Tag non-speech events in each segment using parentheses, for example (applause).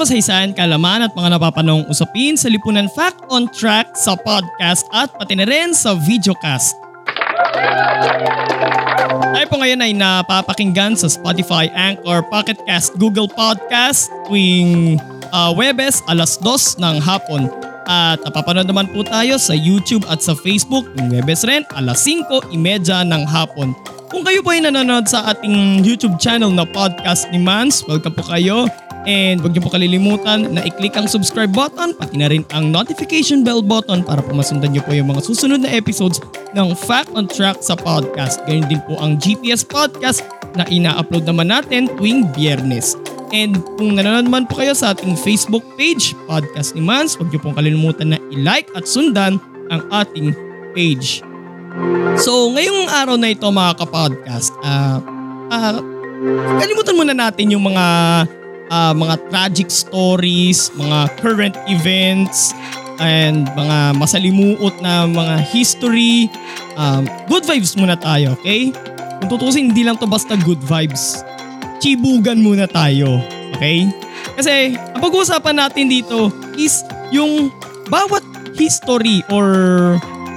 Kasaysayan, kalaman at mga napapanong usapin sa Lipunan Fact on Track sa podcast at pati na rin sa videocast. Tayo po ngayon ay napapakinggan sa Spotify, Anchor, Pocket Cast, Google Podcast tuwing uh, Webes alas 2 ng hapon. At napapanood naman po tayo sa YouTube at sa Facebook tuwing Webes rin alas 5.30 ng hapon. Kung kayo po ay nanonood sa ating YouTube channel na Podcast ni Mans, welcome po kayo. And huwag niyo po kalilimutan na i-click ang subscribe button pati na rin ang notification bell button para po masundan niyo po yung mga susunod na episodes ng Fact on Track sa podcast. Ganyan din po ang GPS podcast na ina-upload naman natin tuwing biyernes. And kung nanonood man po kayo sa ating Facebook page, Podcast ni Mans, huwag niyo pong kalilimutan na i-like at sundan ang ating page. So ngayong araw na ito mga kapodcast, ah uh, kalimutan muna natin yung mga uh, mga tragic stories, mga current events, and mga masalimuot na mga history. Um, good vibes muna tayo, okay? Kung tutusin, hindi lang to basta good vibes. Chibugan muna tayo, okay? Kasi ang pag-uusapan natin dito is yung bawat history or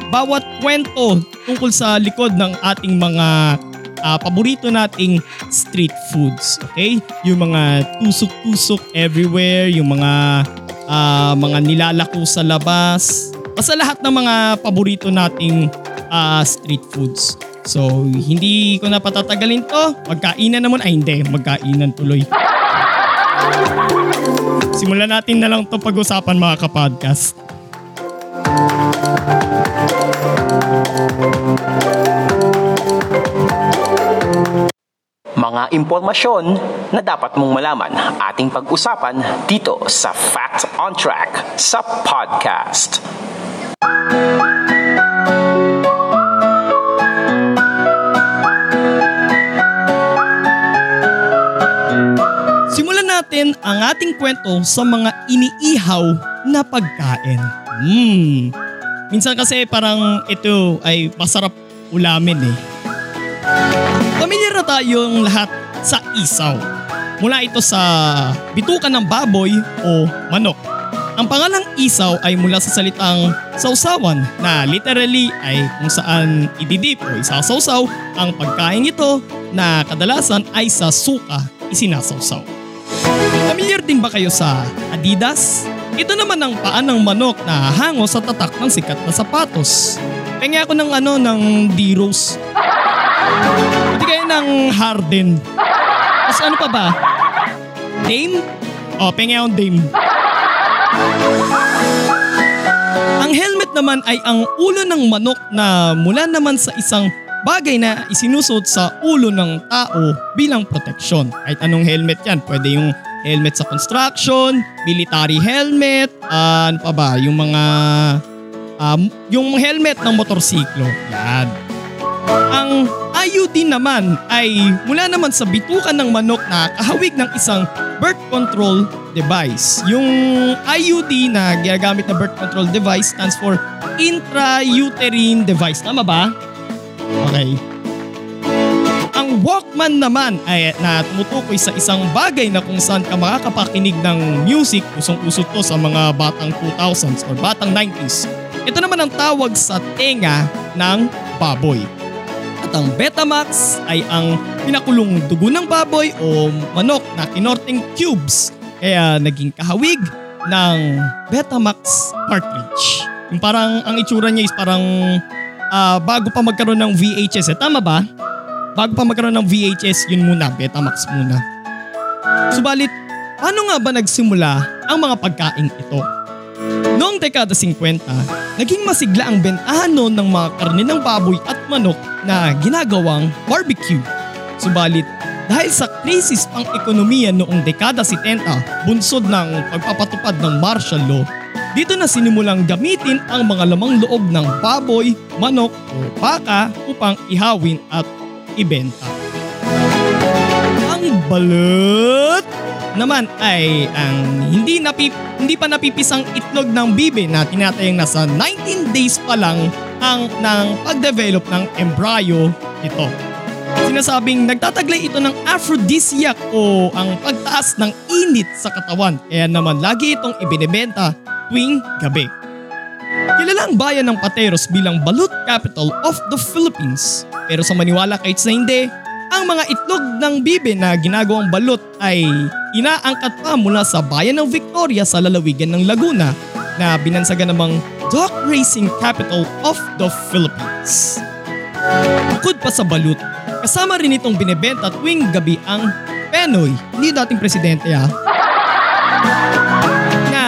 bawat kwento tungkol sa likod ng ating mga uh, paborito nating street foods. Okay? Yung mga tusok-tusok everywhere, yung mga uh, mga nilalako sa labas. Basta lahat ng mga paborito nating uh, street foods. So, hindi ko na patatagalin to. Magkainan naman. Ay, hindi. Magkainan tuloy. Simulan natin na lang to pag-usapan mga kapodcast. Mga impormasyon na dapat mong malaman ating pag-usapan dito sa Fact on Track sa podcast. Simulan natin ang ating kwento sa mga iniihaw na pagkain. Hmm. Minsan kasi parang ito ay masarap ulamin eh. Tayong lahat sa isaw. Mula ito sa bitukan ng baboy o manok. Ang pangalang isaw ay mula sa salitang sausawan na literally ay kung saan ididip o isasawsaw ang pagkain ito na kadalasan ay sa suka isinasawsaw. Familiar din ba kayo sa Adidas? Ito naman ang paan ng manok na hango sa tatak ng sikat na sapatos. Kaya ako ng ano ng D-Rose. Ng Harden. Tapos ano pa ba? Dame? O, oh, pengi Dame. Ang helmet naman ay ang ulo ng manok na mula naman sa isang bagay na isinusuot sa ulo ng tao bilang proteksyon. Kahit anong helmet yan. Pwede yung helmet sa construction, military helmet, uh, ano pa ba, yung mga um, yung helmet ng motorsiklo. Yan. Ang IUD naman ay mula naman sa bitukan ng manok na kahawig ng isang birth control device. Yung IUD na ginagamit na birth control device stands for intrauterine device. Tama ba? Okay. Ang Walkman naman ay na tumutukoy sa isang bagay na kung saan ka makakapakinig ng music, usong-uso to sa mga batang 2000s or batang 90s. Ito naman ang tawag sa tenga ng baboy. At ang Betamax ay ang pinakulong dugo ng baboy o manok na kinorting cubes. Kaya naging kahawig ng Betamax cartridge. Yung parang ang itsura niya is parang uh, bago pa magkaroon ng VHS. Eh, tama ba? Bago pa magkaroon ng VHS, yun muna, Betamax muna. Subalit, paano nga ba nagsimula ang mga pagkain ito? Noong dekada 50, naging masigla ang bentahan noon ng mga karne ng baboy at manok na ginagawang barbecue. Subalit, dahil sa krisis pang ekonomiya noong dekada 70, bunsod ng pagpapatupad ng martial law, dito na sinimulang gamitin ang mga lamang loob ng baboy, manok o baka upang ihawin at ibenta. Ang balut naman ay ang hindi napip hindi pa napipisang itlog ng bibe na tinatayang nasa 19 days pa lang ang ng pagdevelop ng embryo nito. Sinasabing nagtataglay ito ng aphrodisiac o ang pagtaas ng init sa katawan kaya naman lagi itong ibinebenta tuwing gabi. Kilala ang bayan ng Pateros bilang balut capital of the Philippines. Pero sa maniwala kahit sa hindi, ang mga itlog ng bibe na ginagawang balut ay inaangkat pa mula sa bayan ng Victoria sa lalawigan ng Laguna na binansagan namang dog racing capital of the Philippines. Bukod pa sa balut, kasama rin itong binebenta tuwing gabi ang Penoy, hindi dating presidente ha, na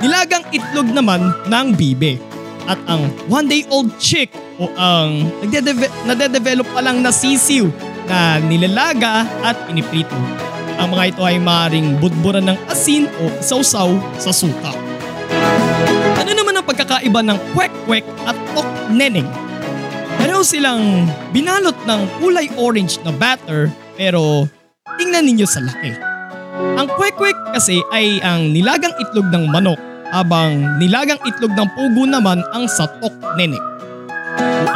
nilagang itlog naman ng bibe. At ang one day old chick o ang nagde-deve- nade-develop pa lang na sisiw na nilalaga at piniprito. Ang mga ito ay maaaring budburan ng asin o sausaw sa suka. Ano naman ang pagkakaiba ng kwek-kwek at tok neneng? Pareho silang binalot ng kulay orange na batter pero tingnan ninyo sa laki. Ang kwek-kwek kasi ay ang nilagang itlog ng manok habang nilagang itlog ng pugo naman ang satok nenek.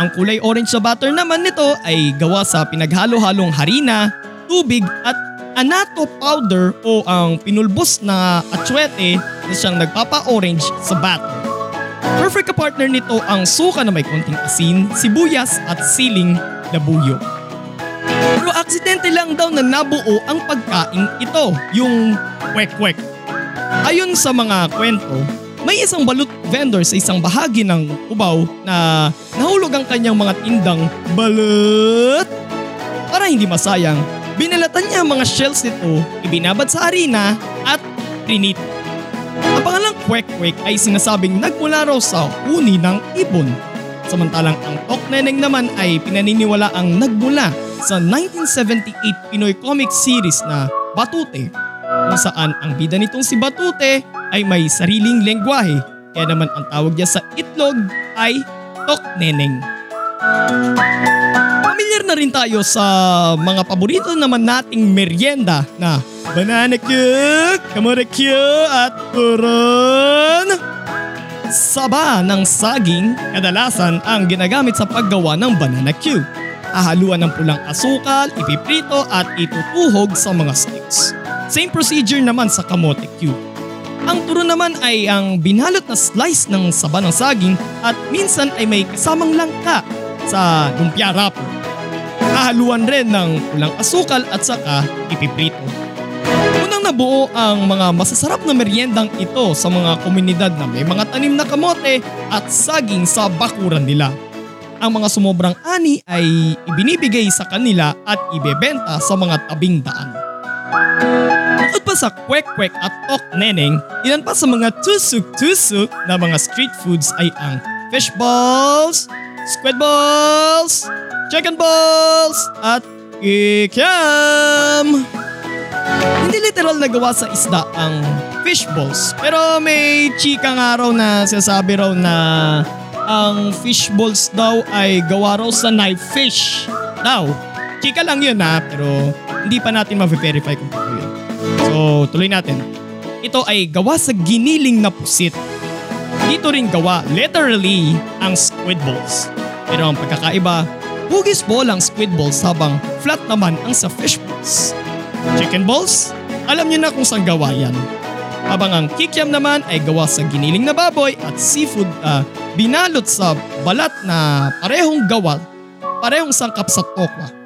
Ang kulay orange na batter naman nito ay gawa sa pinaghalo-halong harina, tubig at anato powder o ang pinulbos na atswete na siyang nagpapa-orange sa batter. Perfect ka-partner nito ang suka na may konting asin, sibuyas at siling labuyo. Pero aksidente lang daw na nabuo ang pagkain ito, yung kwek-kwek. Ayon sa mga kwento, may isang balut vendor sa isang bahagi ng Cubao na nahulog ang kanyang mga tindang balut. Para hindi masayang, binalatan niya ang mga shells nito, ibinabad sa harina at prinit. Ang pangalang kwek-kwek ay sinasabing nagmula raw sa uni ng ibon. Samantalang ang Tok Neneng naman ay pinaniniwala ang nagmula sa 1978 Pinoy comic series na Batute kung saan ang bida nitong si Batute ay may sariling lengguwahe kaya naman ang tawag niya sa itlog ay Tok Neneng. Pamilyar na rin tayo sa mga paborito naman nating merienda na banana kamore cue at turon. Saba ng saging kadalasan ang ginagamit sa paggawa ng banana cue. Hahaluan ng pulang asukal, ipiprito at itutuhog sa mga sticks. Same procedure naman sa kamote cue. Ang turo naman ay ang binalot na slice ng saba ng saging at minsan ay may kasamang langka sa lumpia wrapper. Hahaluan rin ng pulang asukal at saka ipiprito. Unang nabuo ang mga masasarap na meriendang ito sa mga komunidad na may mga tanim na kamote at saging sa bakuran nila. Ang mga sumobrang ani ay ibinibigay sa kanila at ibebenta sa mga tabing daan. Bukod pa sa kwek-kwek at ok neneng, ilan pa sa mga tusuk-tusuk na mga street foods ay ang fish balls, squid balls, chicken balls, at kikiam. Hindi literal na gawa sa isda ang fish balls. Pero may chikang araw na sinasabi raw na ang fish balls daw ay gawa raw sa knife fish. Daw, chika lang yun ha, pero hindi pa natin ma-verify kung totoo yun. So, tuloy natin. Ito ay gawa sa giniling na pusit. Dito rin gawa literally ang squid balls. Pero ang pagkakaiba, hugis ball ang squid balls habang flat naman ang sa fish balls. Chicken balls? Alam niyo na kung saan gawa yan. Habang ang kikiam naman ay gawa sa giniling na baboy at seafood uh, binalot sa balat na parehong gawa, parehong sangkap sa tokwa.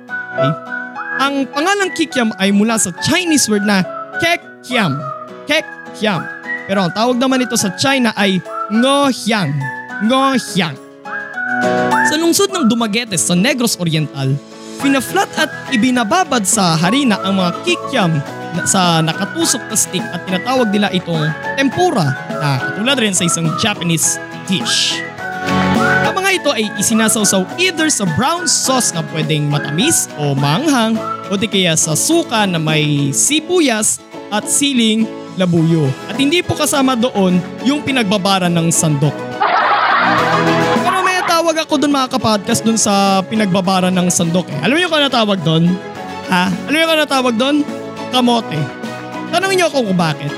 Ang pangalang kikiam ay mula sa Chinese word na kekiam. Kekiam. Pero ang tawag naman ito sa China ay ngohyang. Ngohyang. Sa lungsod ng Dumaguete sa Negros Oriental, pinaflat at ibinababad sa harina ang mga kikiam sa nakatusok na stick at tinatawag nila itong tempura na katulad rin sa isang Japanese dish. Mga ito ay isinasawsaw either sa brown sauce na pwedeng matamis o manghang o di kaya sa suka na may sibuyas at siling labuyo. At hindi po kasama doon yung pinagbabara ng sandok. Pero may tawag ako doon mga kapodcast doon sa pinagbabara ng sandok eh. Alam niyo kung ano tawag doon? Ha? Alam niyo kung ano tawag doon? Kamote. Tanungin niyo ako kung bakit.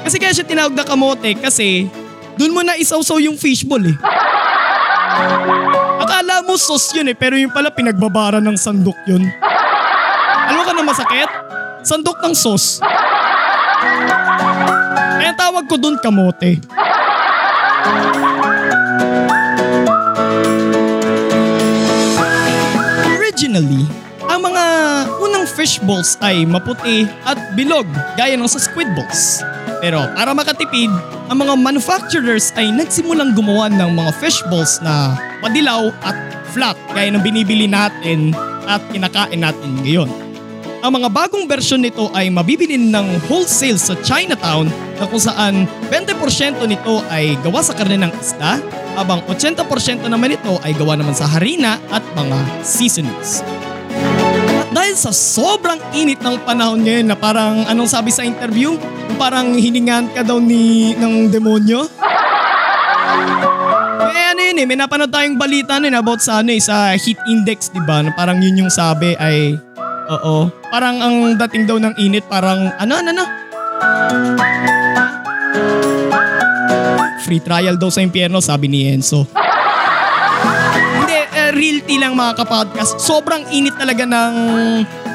Kasi kaya siya tinawag na kamote kasi doon mo na isawsaw yung fishball eh. Akala mo sauce yun eh, pero yung pala pinagbabara ng sandok yun. Alam ka na masakit? Sandok ng sauce. Kaya tawag ko doon kamote. Originally, ang mga unang fish balls ay maputi at bilog gaya ng sa squid balls. Pero para makatipid, ang mga manufacturers ay nagsimulang gumawa ng mga fish balls na madilaw at flat gaya ng binibili natin at kinakain natin ngayon. Ang mga bagong bersyon nito ay mabibili ng wholesale sa Chinatown na kung saan 20% nito ay gawa sa karne ng isda habang 80% naman ito ay gawa naman sa harina at mga seasonings. Dahil sa sobrang init ng panahon ngayon na parang anong sabi sa interview, parang hiningan ka daw ni ng demonyo. Eh ano yun eh, may napanood tayong balita nun about sa ano eh, sa heat index, di ba? Na Parang yun yung sabi ay, oo. Parang ang dating daw ng init, parang ano, ano, ano? Free trial daw sa impyerno, sabi ni Enzo. Realty lang mga kapodcast. Sobrang init talaga ng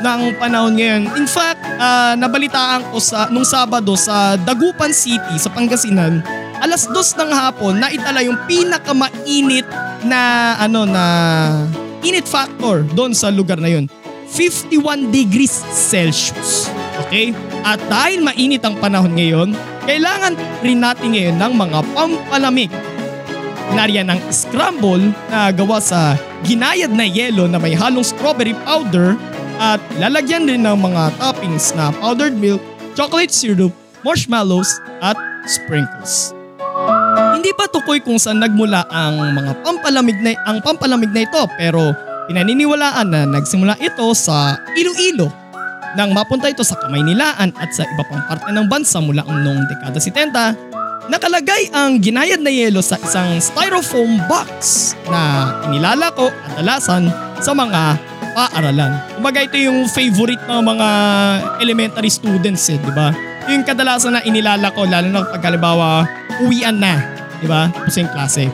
ng panahon ngayon. In fact, ah, nabalitaan ko sa nung Sabado sa Dagupan City sa Pangasinan, alas dos ng hapon naitala yung pinakamainit na ano na init factor doon sa lugar na yun. 51 degrees Celsius. Okay? At dahil mainit ang panahon ngayon, kailangan rin natin ngayon ng mga pampalamig Nariyan ng scramble na gawa sa ginayad na yelo na may halong strawberry powder at lalagyan rin ng mga toppings na powdered milk, chocolate syrup, marshmallows at sprinkles. Hindi pa tukoy kung saan nagmula ang mga pampalamig na ang pampalamig na ito pero pinaniniwalaan na nagsimula ito sa Iloilo nang mapunta ito sa Kamaynilaan at sa iba pang parte ng bansa mula noong dekada 70 Nakalagay ang ginayad na yelo sa isang styrofoam box na inilalako kadalasan sa mga paaralan. Kumbaga ito yung favorite ng mga elementary students eh, di ba? Yung kadalasan na inilalako lalo na pag halimbawa uwian na, di ba? Yung klase.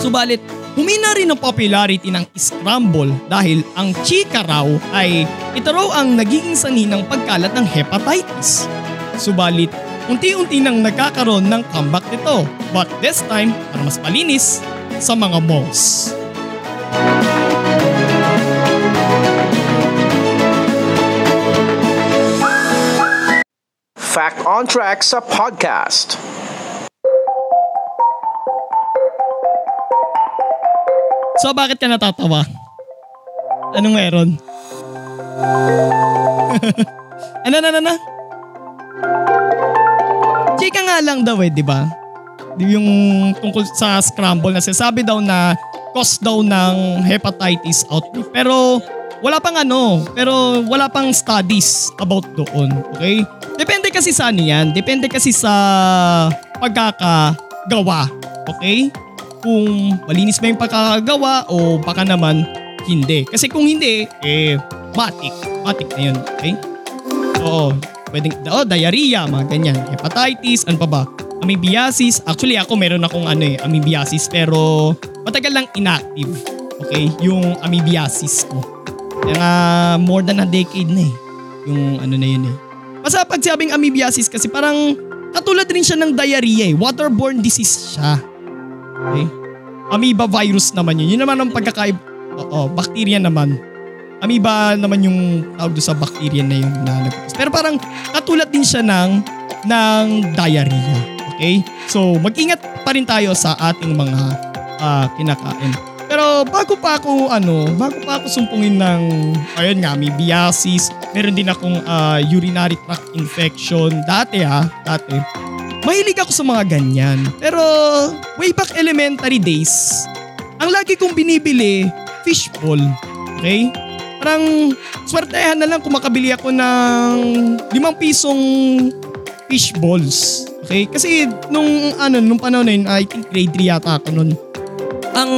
Subalit, humina rin ang popularity ng scramble dahil ang chika raw ay ito raw ang nagiging sanhi ng pagkalat ng hepatitis. Subalit, unti-unti nang nagkakaroon ng comeback nito. But this time, para mas malinis sa mga malls. Fact on Track sa podcast. So bakit ka natatawa? Anong meron? (laughs) ano na na na? Chika nga lang daw eh, di ba? Yung tungkol sa scramble na sinasabi daw na cause daw ng hepatitis outbreak. Pero wala pang ano, pero wala pang studies about doon. Okay? Depende kasi sa ano yan. Depende kasi sa pagkakagawa. Okay? Kung malinis ba yung pagkakagawa o baka naman hindi. Kasi kung hindi, eh, matik. Matik na yun. Okay? Oo. Pwedeng, oh, diarrhea, mga ganyan. Hepatitis, ano pa ba? Amoebiasis. Actually, ako meron akong ano eh, amoebiasis. Pero matagal lang inactive. Okay? Yung amoebiasis ko. Kaya nga, more than a decade na eh. Yung ano na yun eh. Basta pag sabing amoebiasis kasi parang katulad rin siya ng diarrhea eh. Waterborne disease siya. Okay? Amoeba virus naman yun. Yun naman ang pagkakaib... Oo, bacteria naman. Amoeba naman yung tawag sa bacteria na yun na Pero parang katulad din siya ng, ng diarrhea. Okay? So, mag-ingat pa rin tayo sa ating mga ah, kinakain. Pero bago pa ako ano, bago pa ako sumpungin ng ayun nga, may biasis, meron din akong ah, urinary tract infection dati ha, dati. Mahilig ako sa mga ganyan. Pero way back elementary days, ang lagi kong binibili, fishball. Okay? Parang swertehan na lang kung makabili ako ng limang pisong fish balls. Okay? Kasi nung ano, nung panahon na yun, I think grade 3 yata ako nun. Ang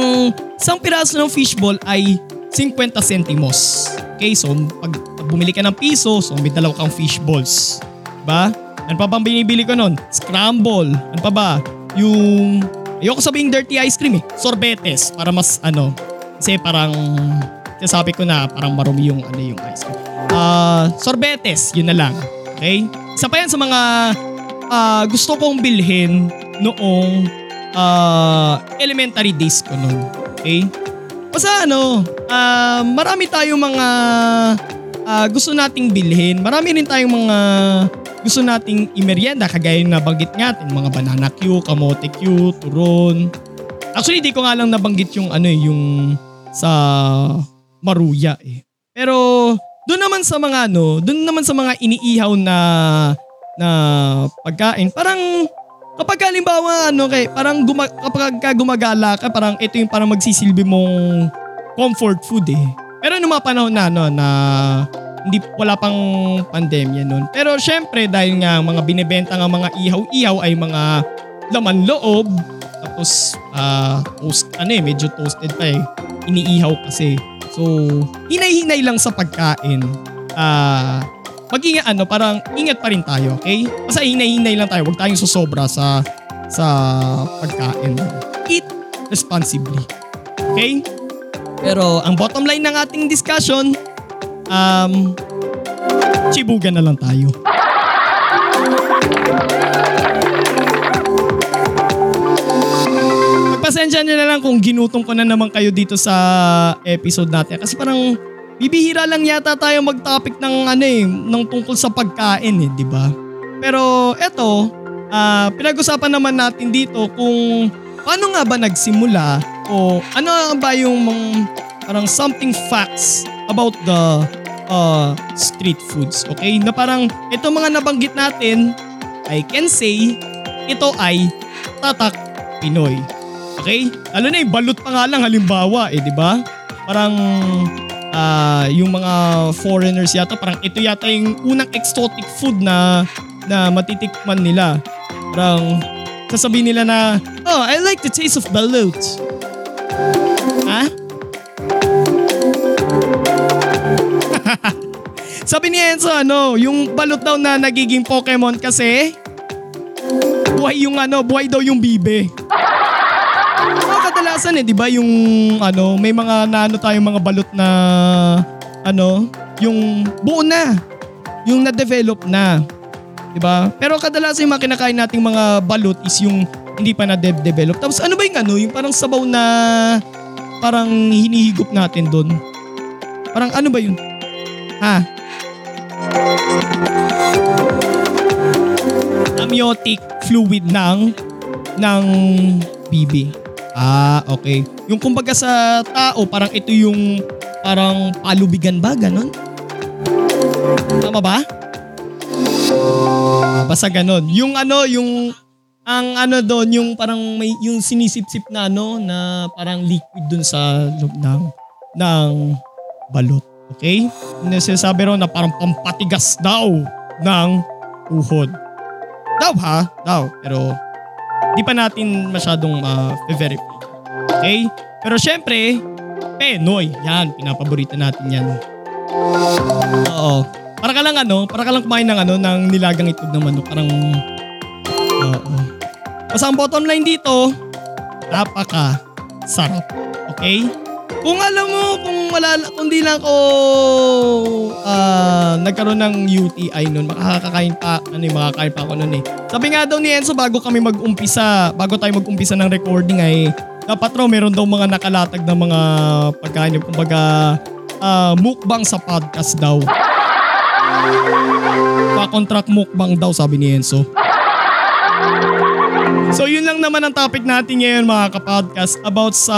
isang piraso ng fishball ay 50 centimos. Okay, so pag, pag bumili ka ng piso, so may dalawa kang fish balls. Diba? Ano pa bang binibili ko nun? Scramble. Ano pa ba? Yung, ayoko sabing dirty ice cream eh. Sorbetes. Para mas ano, kasi parang, sabi ko na parang marumi yung ano yung ice cream. Ah, sorbetes, yun na lang. Okay? Isa pa yan sa mga ah, gusto kong bilhin noong ah, elementary days ko noon. Okay? Basta ano, ah, marami tayong mga ah, gusto nating bilhin. Marami rin tayong mga gusto nating imerienda kagaya yung nabanggit natin, mga banana Q, kamote Q, turon. Actually, di ko nga lang nabanggit yung ano eh, yung sa Maruya eh. Pero doon naman sa mga ano, doon naman sa mga iniihaw na na pagkain, parang kapag halimbawa ano kay parang guma, kapag ka gumagala ka, parang ito yung parang magsisilbi mong comfort food eh. Pero nung mga panahon na ano na hindi wala pang pandemya noon. Pero syempre dahil nga mga binebenta nga mga ihaw-ihaw ay mga laman loob tapos ah toast ano eh medyo toasted pa eh iniihaw kasi. So hinay-hinay lang sa pagkain. Ah mag-ingat ano, parang ingat pa rin tayo, okay? Basta hinay-hinay lang tayo, huwag tayong susobra sa sa pagkain. Eat responsibly. Okay? Pero ang bottom line ng ating discussion, um, chibugan na lang tayo. Pagpasensya nyo na lang kung ginutom ko na naman kayo dito sa episode natin. Kasi parang bibihira lang yata tayo mag-topic ng ano eh, ng tungkol sa pagkain eh, di ba? Pero eto, ah pinag-usapan naman natin dito kung paano nga ba nagsimula o ano ba yung mga parang something facts about the uh, street foods, okay? Na parang ito mga nabanggit natin, I can say, ito ay tatak Pinoy. Okay? Lalo na yung balot pa nga lang halimbawa eh, di ba? Parang ah yung mga foreigners yata, parang ito yata yung unang exotic food na na matitikman nila. Parang sasabihin nila na, oh, I like the taste of balut. Ha? (laughs) Sabi ni Enzo, ano, yung balot daw na nagiging Pokemon kasi buhay yung ano, buhay daw yung bibe. Kadalasan eh, di ba yung ano, may mga naano tayong mga balot na ano, yung buo na. Yung na-develop na. Di ba? Pero kadalasan yung mga kinakain nating mga balot is yung hindi pa na-develop. Tapos ano ba yung ano, yung parang sabaw na parang hinihigop natin doon. Parang ano ba yun? Ha? Amniotic fluid ng ng bibi. Ah, okay. Yung kumbaga sa tao, parang ito yung parang palubigan ba, ganon? Tama ba? Ah, basta ganon. Yung ano, yung ang ano doon, yung parang may yung sinisip-sip na ano na parang liquid doon sa loob ng ng balot. Okay? Nasasabi raw na parang pampatigas daw ng uhod. Daw ha? Daw. Pero di pa natin masyadong ma-verify. Okay? Pero syempre, Penoy. Yan, pinapaborito natin yan. Oo. Para ka lang ano, para ka lang kumain ng ano, ng nilagang itlog ng manok. Parang, oo. Basta ang bottom line dito, napaka sarap. Okay? Kung alam mo, kung wala, kung di lang ako ah, nagkaroon ng UTI noon, makakakain pa, ano yung makakain pa ako noon eh. Sabi nga daw ni Enzo, bago kami mag-umpisa, bago tayo mag-umpisa ng recording ay, dapat raw meron daw mga nakalatag na mga pagkain, yung kumbaga, ah, mukbang sa podcast daw. Pa-contract mukbang daw, sabi ni Enzo. So yun lang naman ang topic natin ngayon mga kapodcast about sa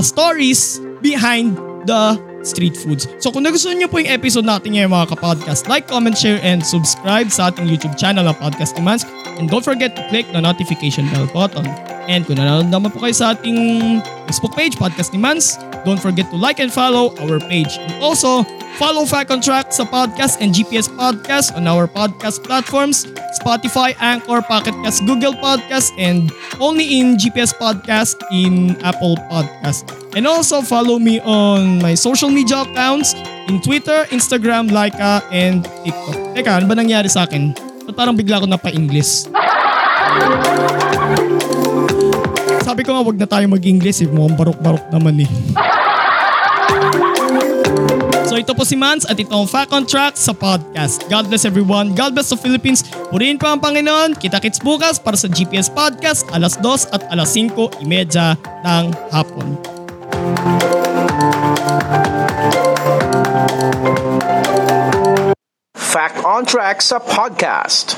stories behind the street foods. So kung nagustuhan niyo po yung episode natin ngayon mga kapodcast, like, comment, share, and subscribe sa ating YouTube channel na Podcast Demands. And don't forget to click the notification bell button. And kung nanonood naman po kayo sa ating Facebook page, Podcast ni Mans, don't forget to like and follow our page. And also, follow Fact on Track sa podcast and GPS Podcast on our podcast platforms, Spotify, Anchor, Pocket Cast, Google Podcast, and only in GPS Podcast in Apple Podcast. And also follow me on my social media accounts in Twitter, Instagram, Laika, and TikTok. Teka, ano ba nangyari sa akin? Ba't parang bigla ako napa-English? Sabi ko nga wag na tayo mag-English eh. Mukhang barok-barok naman eh. Ito po si Mans at ito ang Fact on Track sa podcast. God bless everyone. God bless the Philippines. Purihin pa ang Panginoon. Kita-kits bukas para sa GPS Podcast alas 2 at alas 5.30 ng hapon. Fact on Track sa podcast.